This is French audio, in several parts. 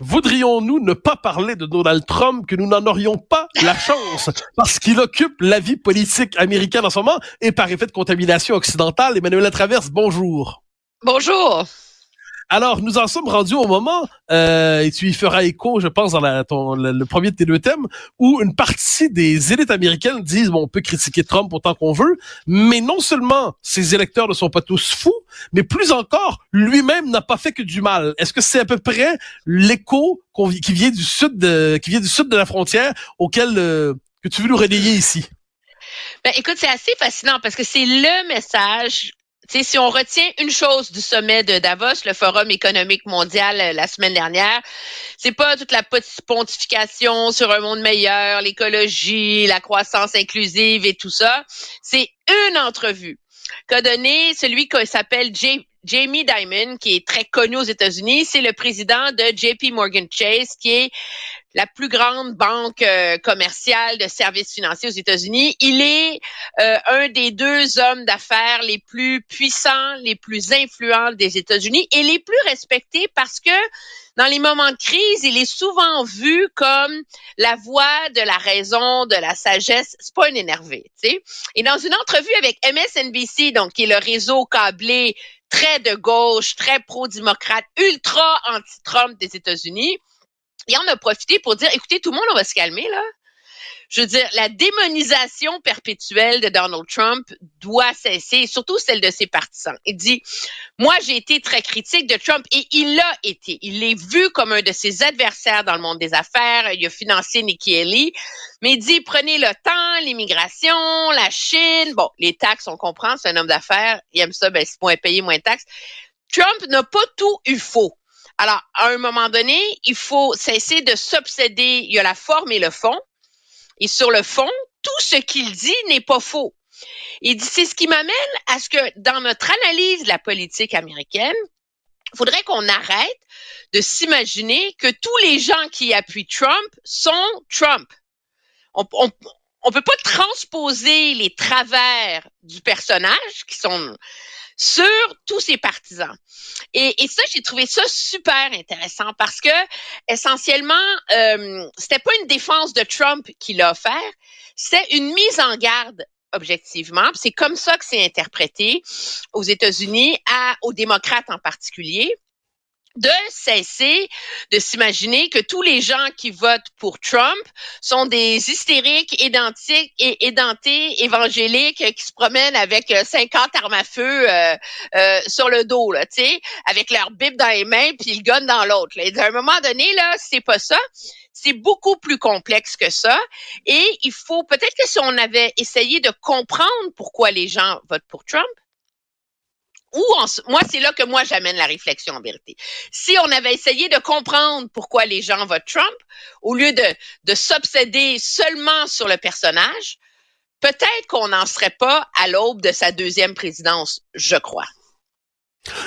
Voudrions-nous ne pas parler de Donald Trump que nous n'en aurions pas la chance parce qu'il occupe la vie politique américaine en ce moment et par effet de contamination occidentale? Emmanuel Traverse, bonjour. Bonjour. Alors, nous en sommes rendus au moment, euh, et tu y feras écho, je pense, dans la, ton, le, premier de tes deux thèmes, où une partie des élites américaines disent, bon, on peut critiquer Trump autant qu'on veut, mais non seulement ses électeurs ne sont pas tous fous, mais plus encore, lui-même n'a pas fait que du mal. Est-ce que c'est à peu près l'écho qui vient du sud de, qui vient du sud de la frontière auquel euh, que tu veux nous relayer ici? Ben, écoute, c'est assez fascinant parce que c'est le message T'sais, si on retient une chose du sommet de Davos, le Forum économique mondial euh, la semaine dernière, c'est pas toute la pontification sur un monde meilleur, l'écologie, la croissance inclusive et tout ça. C'est une entrevue qu'a donné celui qui s'appelle Jamie Dimon, qui est très connu aux États-Unis. C'est le président de JP Morgan Chase, qui est la plus grande banque euh, commerciale de services financiers aux États-Unis. Il est euh, un des deux hommes d'affaires les plus puissants, les plus influents des États-Unis et les plus respectés parce que dans les moments de crise, il est souvent vu comme la voix de la raison, de la sagesse. C'est pas un énervé, tu sais. Et dans une entrevue avec MSNBC, donc qui est le réseau câblé très de gauche, très pro-démocrate, ultra anti-Trump des États-Unis, il en a profité pour dire, écoutez, tout le monde, on va se calmer, là. Je veux dire, la démonisation perpétuelle de Donald Trump doit cesser, surtout celle de ses partisans. Il dit, moi, j'ai été très critique de Trump et il l'a été. Il est vu comme un de ses adversaires dans le monde des affaires. Il a financé Nikki Haley. Mais il dit, prenez le temps, l'immigration, la Chine. Bon, les taxes, on comprend, c'est un homme d'affaires. Il aime ça, ben, c'est moins payé, moins de taxes. Trump n'a pas tout eu faux. Alors, à un moment donné, il faut cesser de s'obséder. Il y a la forme et le fond. Et sur le fond, tout ce qu'il dit n'est pas faux. Il dit, c'est ce qui m'amène à ce que dans notre analyse de la politique américaine, il faudrait qu'on arrête de s'imaginer que tous les gens qui appuient Trump sont Trump. On, on, on peut pas transposer les travers du personnage qui sont sur tous ses partisans. Et, et ça, j'ai trouvé ça super intéressant parce que essentiellement, euh, c'était pas une défense de Trump qu'il a offert, c'était une mise en garde objectivement. C'est comme ça que c'est interprété aux États-Unis, aux démocrates en particulier de cesser de s'imaginer que tous les gens qui votent pour Trump sont des hystériques identiques et édentés évangéliques qui se promènent avec 50 euh, armes à feu euh, euh, sur le dos là, avec leur bible dans les mains puis le gun dans l'autre. À un moment donné là, c'est pas ça. C'est beaucoup plus complexe que ça. Et il faut peut-être que si on avait essayé de comprendre pourquoi les gens votent pour Trump, moi, c'est là que moi j'amène la réflexion en vérité. Si on avait essayé de comprendre pourquoi les gens votent Trump, au lieu de, de s'obséder seulement sur le personnage, peut-être qu'on n'en serait pas à l'aube de sa deuxième présidence, je crois.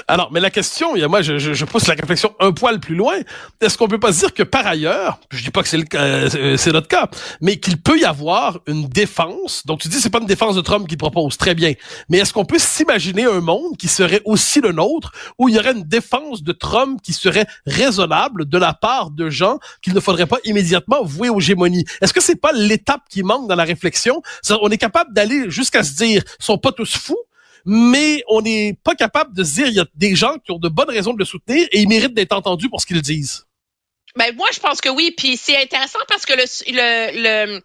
Alors, mais la question, moi, je, je, pousse la réflexion un poil plus loin. Est-ce qu'on peut pas dire que par ailleurs, je dis pas que c'est euh, c'est notre cas, mais qu'il peut y avoir une défense. Donc, tu dis c'est pas une défense de Trump qu'il propose, très bien. Mais est-ce qu'on peut s'imaginer un monde qui serait aussi le nôtre, où il y aurait une défense de Trump qui serait raisonnable de la part de gens qu'il ne faudrait pas immédiatement vouer aux gémonies? Est-ce que c'est pas l'étape qui manque dans la réflexion? On est capable d'aller jusqu'à se dire, sont pas tous fous, mais on n'est pas capable de se dire il y a des gens qui ont de bonnes raisons de le soutenir et ils méritent d'être entendus pour ce qu'ils disent. Ben moi je pense que oui, puis c'est intéressant parce que le, le, le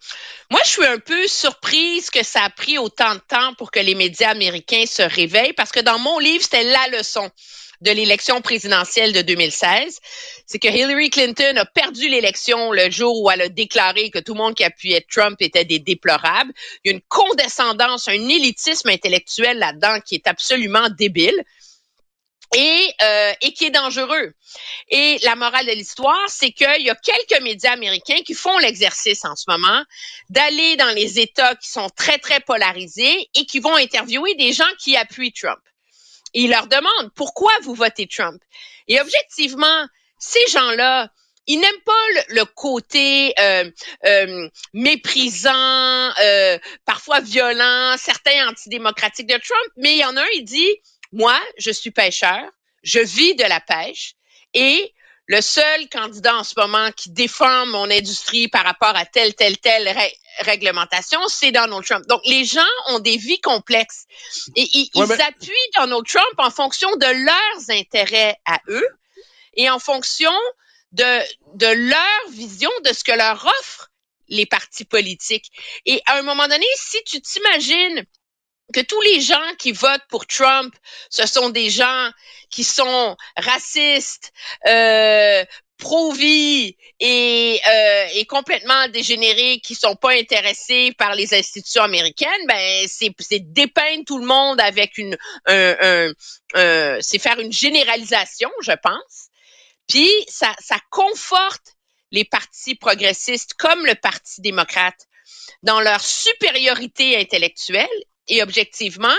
moi je suis un peu surprise que ça a pris autant de temps pour que les médias américains se réveillent parce que dans mon livre c'était la leçon de l'élection présidentielle de 2016, c'est que Hillary Clinton a perdu l'élection le jour où elle a déclaré que tout le monde qui appuyait Trump était des déplorables. Il y a une condescendance, un élitisme intellectuel là-dedans qui est absolument débile et, euh, et qui est dangereux. Et la morale de l'histoire, c'est qu'il y a quelques médias américains qui font l'exercice en ce moment d'aller dans les États qui sont très, très polarisés et qui vont interviewer des gens qui appuient Trump. Ils leur demandent pourquoi vous votez Trump? Et objectivement, ces gens-là, ils n'aiment pas le, côté euh, euh, méprisant, euh, parfois violent, certains antidémocratiques de Trump, mais il y en a un, il dit moi, je suis pêcheur, je vis de la pêche et le seul candidat en ce moment qui défend mon industrie par rapport à telle, telle, telle réglementation, c'est Donald Trump. Donc, les gens ont des vies complexes et ils, appuient Donald Trump en fonction de leurs intérêts à eux et en fonction de, de leur vision de ce que leur offrent les partis politiques. Et à un moment donné, si tu t'imagines que tous les gens qui votent pour Trump, ce sont des gens qui sont racistes, euh, pro-vie et, euh, et complètement dégénérés, qui sont pas intéressés par les institutions américaines, ben c'est dépeindre tout le monde avec une un, un, c'est faire une généralisation, je pense. Puis ça ça conforte les partis progressistes comme le Parti démocrate dans leur supériorité intellectuelle et objectivement,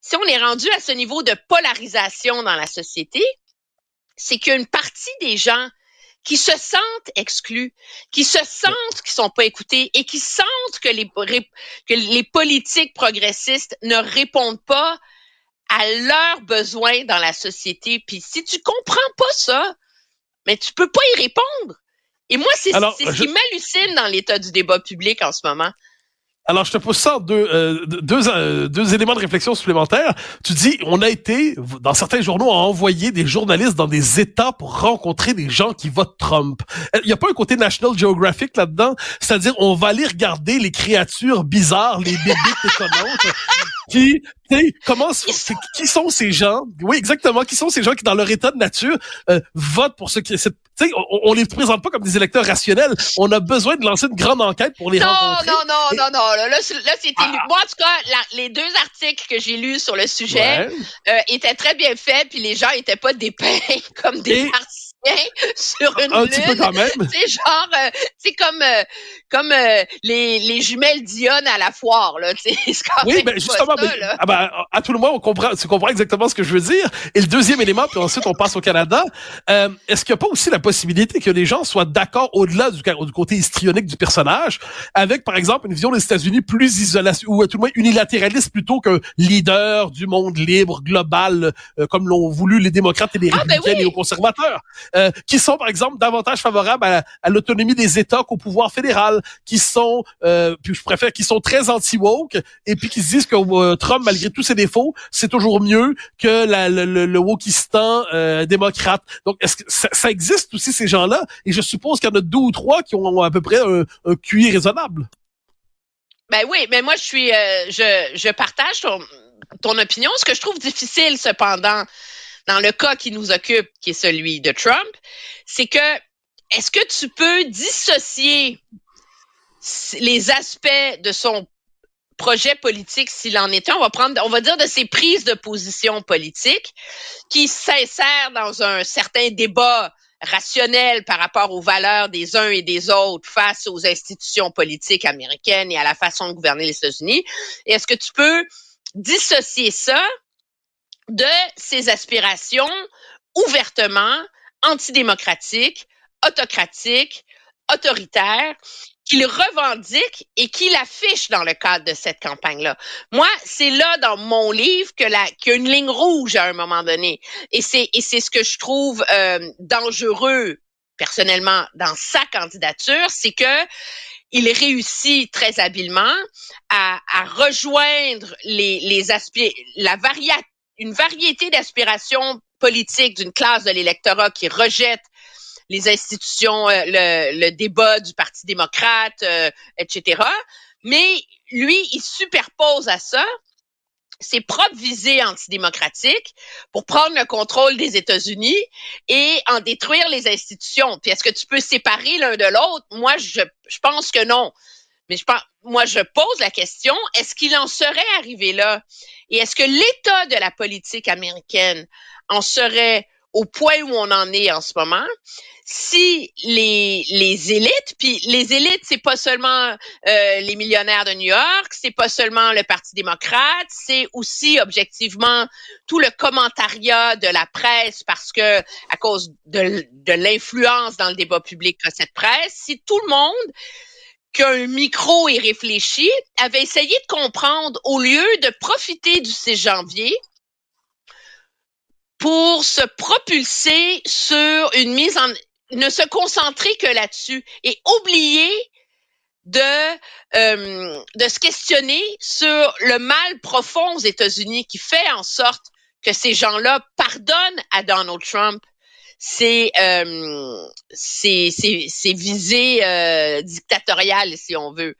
si on est rendu à ce niveau de polarisation dans la société, c'est qu'il y a une partie des gens qui se sentent exclus, qui se sentent qu'ils sont pas écoutés et qui sentent que les, que les politiques progressistes ne répondent pas à leurs besoins dans la société. Puis si tu comprends pas ça, mais tu peux pas y répondre. Et moi, c'est ce qui m'hallucine dans l'état du débat public en ce moment. Alors, je te pose ça deux, euh, deux, euh, deux éléments de réflexion supplémentaires. Tu dis, on a été, dans certains journaux, à envoyer des journalistes dans des États pour rencontrer des gens qui votent Trump. Il n'y a pas un côté National Geographic là-dedans? C'est-à-dire, on va aller regarder les créatures bizarres, les bébés étonnantes, qui, comment, qui sont ces gens? Oui, exactement. Qui sont ces gens qui, dans leur état de nature, euh, votent pour ce qui on, on les présente pas comme des électeurs rationnels. On a besoin de lancer une grande enquête pour les rencontrer. Non, non, non, non, non. Là, là, c'était ah. Moi, en tout cas, les deux articles que j'ai lus sur le sujet euh, étaient très bien faits, puis les gens étaient pas dépeints comme des Et sur une un petit peu quand même. C'est genre, euh, c'est comme euh, comme euh, les, les jumelles Dionne à la foire là. C'est oui, ben justement, ça, ah ben, à tout le moins on comprend, tu comprends exactement ce que je veux dire. Et le deuxième élément, puis ensuite on passe au Canada. Est-ce qu'il n'y a pas aussi la possibilité que les gens soient d'accord au-delà du, du, côté histrionique du personnage, avec par exemple une vision des États-Unis plus isolation ou à tout le moins unilatéraliste plutôt que leader du monde libre global, comme l'ont voulu les démocrates et les ah, ben républicains et les conservateurs. Euh, qui sont, par exemple, davantage favorables à, l'autonomie des États qu'au pouvoir fédéral, qui sont, euh, puis je préfère, qui sont très anti-woke, et puis qui se disent que euh, Trump, malgré tous ses défauts, c'est toujours mieux que la, le, le, le wokistan démocrate. Donc, est-ce que ça, existe aussi, ces gens-là? Et je suppose qu'il y en a deux ou trois qui ont à peu près un, un QI raisonnable. Ben oui, mais moi, je suis, je, je partage ton, ton opinion. Ce que je trouve difficile, cependant, dans le cas qui nous occupe, qui est celui de Trump, c'est que est-ce que tu peux dissocier les aspects de son projet politique s'il en était, on va prendre, on va dire de ses prises de position politique qui s'insèrent dans un certain débat rationnel par rapport aux valeurs des uns et des autres face aux institutions politiques américaines et à la façon de gouverner les États-Unis. Est-ce que tu peux dissocier ça de ses aspirations ouvertement antidémocratiques, autocratiques, autoritaires, qu'il revendique et qu'il affiche dans le cadre de cette campagne-là. Moi, c'est là dans mon livre que la qu'il y a une ligne rouge à un moment donné, et c'est et c'est ce que je trouve euh, dangereux personnellement dans sa candidature, c'est que il réussit très habilement à, à rejoindre les, les la variété une variété d'aspirations politiques d'une classe de l'électorat qui rejette les institutions, euh, le, débat du Parti démocrate, euh, etc. Mais lui, il superpose à ça ses propres visées antidémocratiques pour prendre le contrôle des États-Unis et en détruire les institutions. Puis est-ce que tu peux séparer l'un de l'autre? Moi, je pense que non. Mais je pense, moi, je pose la question, est-ce qu'il en serait arrivé là? Et est-ce que l'état de la politique américaine en serait au point où on en est en ce moment, si les, élites, puis les élites, c'est pas seulement euh, les millionnaires de New York, c'est pas seulement le Parti démocrate, c'est aussi objectivement tout le commentariat de la presse parce que à cause de, de l'influence dans le débat public de cette presse, si tout le monde qu'un micro est réfléchi avait essayé de comprendre au lieu de profiter du 6 janvier pour se propulser sur une mise en ne se concentrer que là-dessus et oublier de euh, de se questionner sur le mal profond aux États-Unis qui fait en sorte que ces gens-là pardonnent à Donald Trump c'est euh, c'est visées euh, dictatoriales si on veut.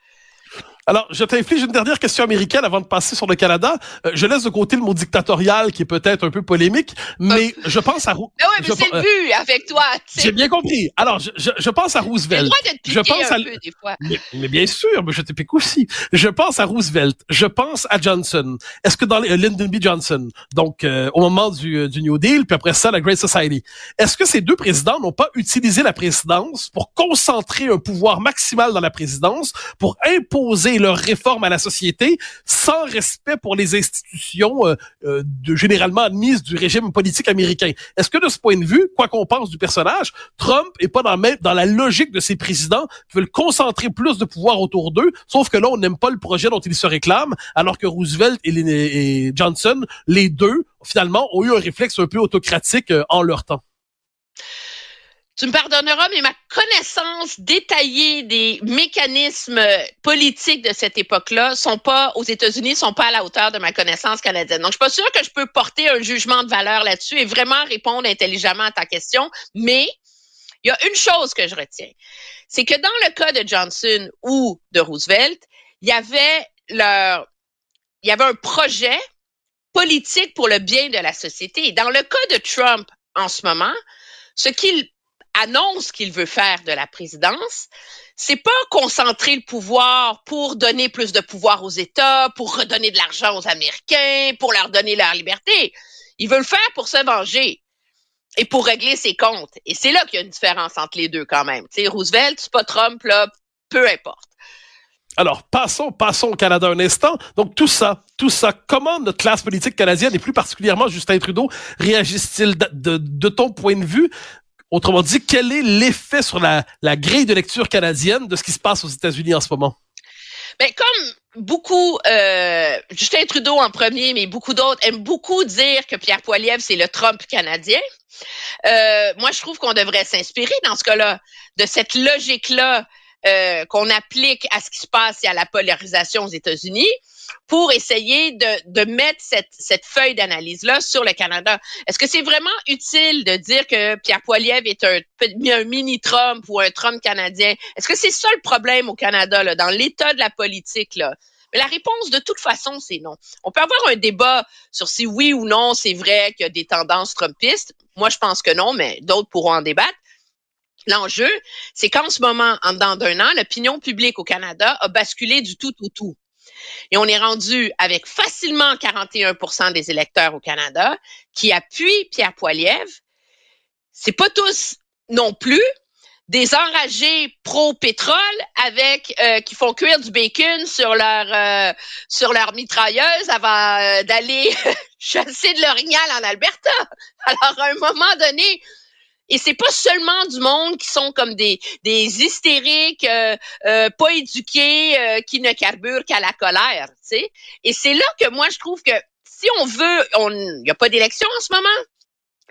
Alors, je t'inflige une dernière question américaine avant de passer sur le Canada. Euh, je laisse de côté le mot dictatorial qui est peut-être un peu polémique, mais je pense à... Ah oui, mais c'est le but avec toi. J'ai bien compris. Alors, je, je, je pense à Roosevelt. Le droit de te je pense un à... peu des fois. Mais, bien sûr, mais je te pique aussi. Je pense à Roosevelt. Je pense à Johnson. Est-ce que dans les, euh, Lyndon B. Johnson, donc euh, au moment du, euh, du New Deal, puis après ça, la Great Society, est-ce que ces deux présidents n'ont pas utilisé la présidence pour concentrer un pouvoir maximal dans la présidence, pour imposer leur réforme à la société sans respect pour les institutions euh, euh, de, généralement admises du régime politique américain. Est-ce que de ce point de vue, quoi qu'on pense du personnage, Trump est pas dans, la logique de ses présidents qui veulent concentrer plus de pouvoir autour d'eux, sauf que là, on n'aime pas le projet dont il se réclame, alors que Roosevelt et, et Johnson, les deux, finalement, ont eu un réflexe un peu autocratique euh, en leur temps? Tu me pardonneras, mais ma connaissance détaillée des mécanismes politiques de cette époque-là sont pas aux États-Unis, sont pas à la hauteur de ma connaissance canadienne. Donc, je suis pas sûre que je peux porter un jugement de valeur là-dessus et vraiment répondre intelligemment à ta question. Mais il y a une chose que je retiens, c'est que dans le cas de Johnson ou de Roosevelt, il y avait leur, il y avait un projet politique pour le bien de la société. Dans le cas de Trump en ce moment, ce qu'il annonce qu'il veut faire de la présidence, c'est pas concentrer le pouvoir pour donner plus de pouvoir aux États, pour redonner de l'argent aux Américains, pour leur donner leur liberté. Il veut le faire pour se venger et pour régler ses comptes. Et c'est là qu'il y a une différence entre les deux quand même. Sais, Roosevelt, c'est pas Trump, là, peu importe. Alors, passons, passons au Canada un instant. Donc, tout ça, tout ça, comment notre classe politique canadienne, et plus particulièrement Justin Trudeau, réagissent-ils de, ton point de vue? Autrement dit, quel est l'effet sur la, la grille de lecture canadienne de ce qui se passe aux États-Unis en ce moment? Ben, comme beaucoup, euh, Justin Trudeau en premier, mais beaucoup d'autres aiment beaucoup dire que Pierre Poilievre, c'est le Trump canadien. Euh, moi, je trouve qu'on devrait s'inspirer dans ce cas-là de cette logique-là euh, qu'on applique à ce qui se passe et à la polarisation aux États-Unis pour essayer de, mettre cette, feuille d'analyse-là sur le Canada. Est-ce que c'est vraiment utile de dire que Pierre Poilievre est un, mini-Trump ou un Trump canadien? Est-ce que c'est ça le problème au Canada, dans l'état de la politique? Mais la réponse, de toute façon, c'est non. On peut avoir un débat sur si oui ou non c'est vrai qu'il y a des tendances trumpistes. Moi, je pense que non, mais d'autres pourront en débattre. L'enjeu, c'est qu'en ce moment, en dedans d'un an, l'opinion publique au Canada a basculé du tout au tout. Et on est rendu avec facilement 41% des électeurs au Canada qui appuient Pierre Poilievre. C'est pas tous non plus des enragés pro-pétrole avec euh, qui font cuire du bacon sur leur euh, sur leur mitrailleuse avant euh, d'aller chasser de l'orignal en Alberta. Alors à un moment donné, et c'est pas seulement du monde qui sont comme des, des hystériques, euh, euh, pas éduqués, euh, qui ne carburent qu'à la colère, tu sais. Et c'est là que moi je trouve que si on veut, il n'y a pas d'élection en ce moment.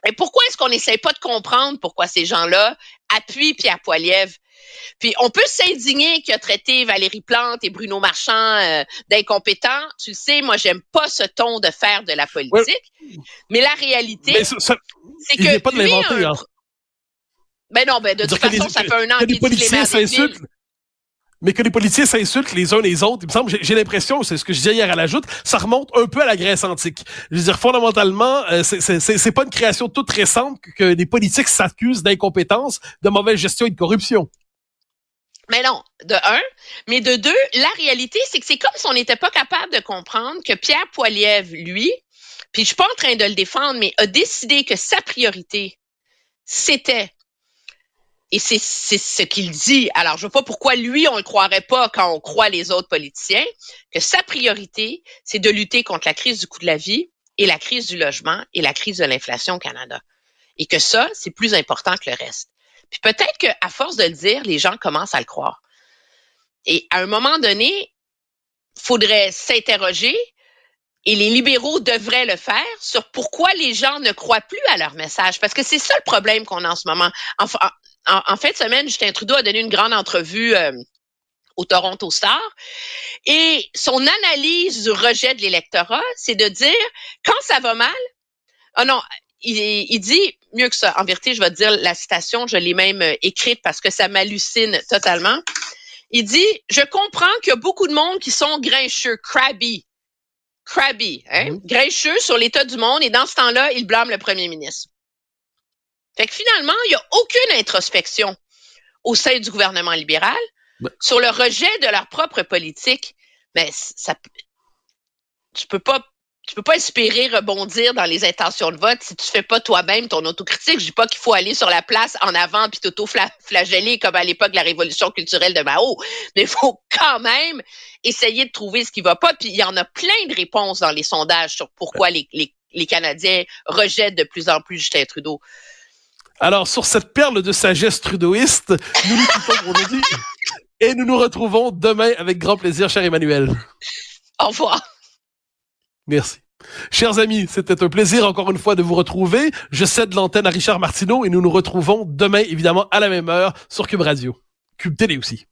Et pourquoi est-ce qu'on n'essaie pas de comprendre pourquoi ces gens-là appuient Pierre Poilievre? Puis on peut s'indigner qu'il a traité Valérie Plante et Bruno Marchand d'incompétents. Tu sais, moi j'aime pas ce ton de faire de la politique. Mais la réalité, c'est que pas de lui, un, hein. Ben non, ben de toute façon, ça fait un an que les politiciens s'insultent. Mais que les politiciens s'insultent les uns les autres, il me semble, j'ai l'impression, c'est ce que je disais hier à la joute, ça remonte un peu à la Grèce antique. Je veux dire, fondamentalement, euh, c'est pas une création toute récente que, que les politiques s'accusent d'incompétence, de mauvaise gestion et de corruption. Mais non, de un. Mais de deux, la réalité, c'est que c'est comme si on n'était pas capable de comprendre que Pierre Poilievre, lui, puis je suis pas en train de le défendre, mais a décidé que sa priorité, c'était et c'est ce qu'il dit. Alors, je ne vois pas pourquoi lui, on ne le croirait pas quand on croit les autres politiciens, que sa priorité, c'est de lutter contre la crise du coût de la vie et la crise du logement et la crise de l'inflation au Canada. Et que ça, c'est plus important que le reste. Puis peut-être qu'à force de le dire, les gens commencent à le croire. Et à un moment donné, faudrait s'interroger, et les libéraux devraient le faire, sur pourquoi les gens ne croient plus à leur message. Parce que c'est ça le problème qu'on a en ce moment. En, en, fin de semaine, Justin Trudeau a donné une grande entrevue euh, au Toronto Star. Et son analyse du rejet de l'électorat, c'est de dire, quand ça va mal, oh non, il, dit mieux que ça. En vérité, je vais te dire la citation, je l'ai même euh, écrite parce que ça m'hallucine totalement. Il dit, je comprends qu'il y a beaucoup de monde qui sont grincheux, crabby. Crabby, hein? Mm-hmm. Grincheux sur l'état du monde et dans ce temps-là, il blâme le premier ministre. Fait que finalement, il n'y a aucune introspection au sein du gouvernement libéral sur le rejet de leur propre politique. Mais ça, tu peux pas tu peux pas espérer rebondir dans les intentions de vote si tu fais pas toi-même ton autocritique. Je dis pas qu'il faut aller sur la place en avant puis t'auto-flageller comme à l'époque de la révolution culturelle de Mao, mais il faut quand même essayer de trouver ce qui va pas. Puis il y en a plein de réponses dans les sondages sur pourquoi les, les, les Canadiens rejettent de plus en plus Justin Trudeau. Alors, sur cette perle de sagesse trudeauiste, nous nous quittons aujourd'hui et nous nous retrouvons demain avec grand plaisir, cher Emmanuel. Au revoir. Merci. Chers amis, c'était un plaisir encore une fois de vous retrouver. Je cède l'antenne à Richard Martineau et nous nous retrouvons demain, évidemment, à la même heure sur Cube Radio. Cube Télé aussi.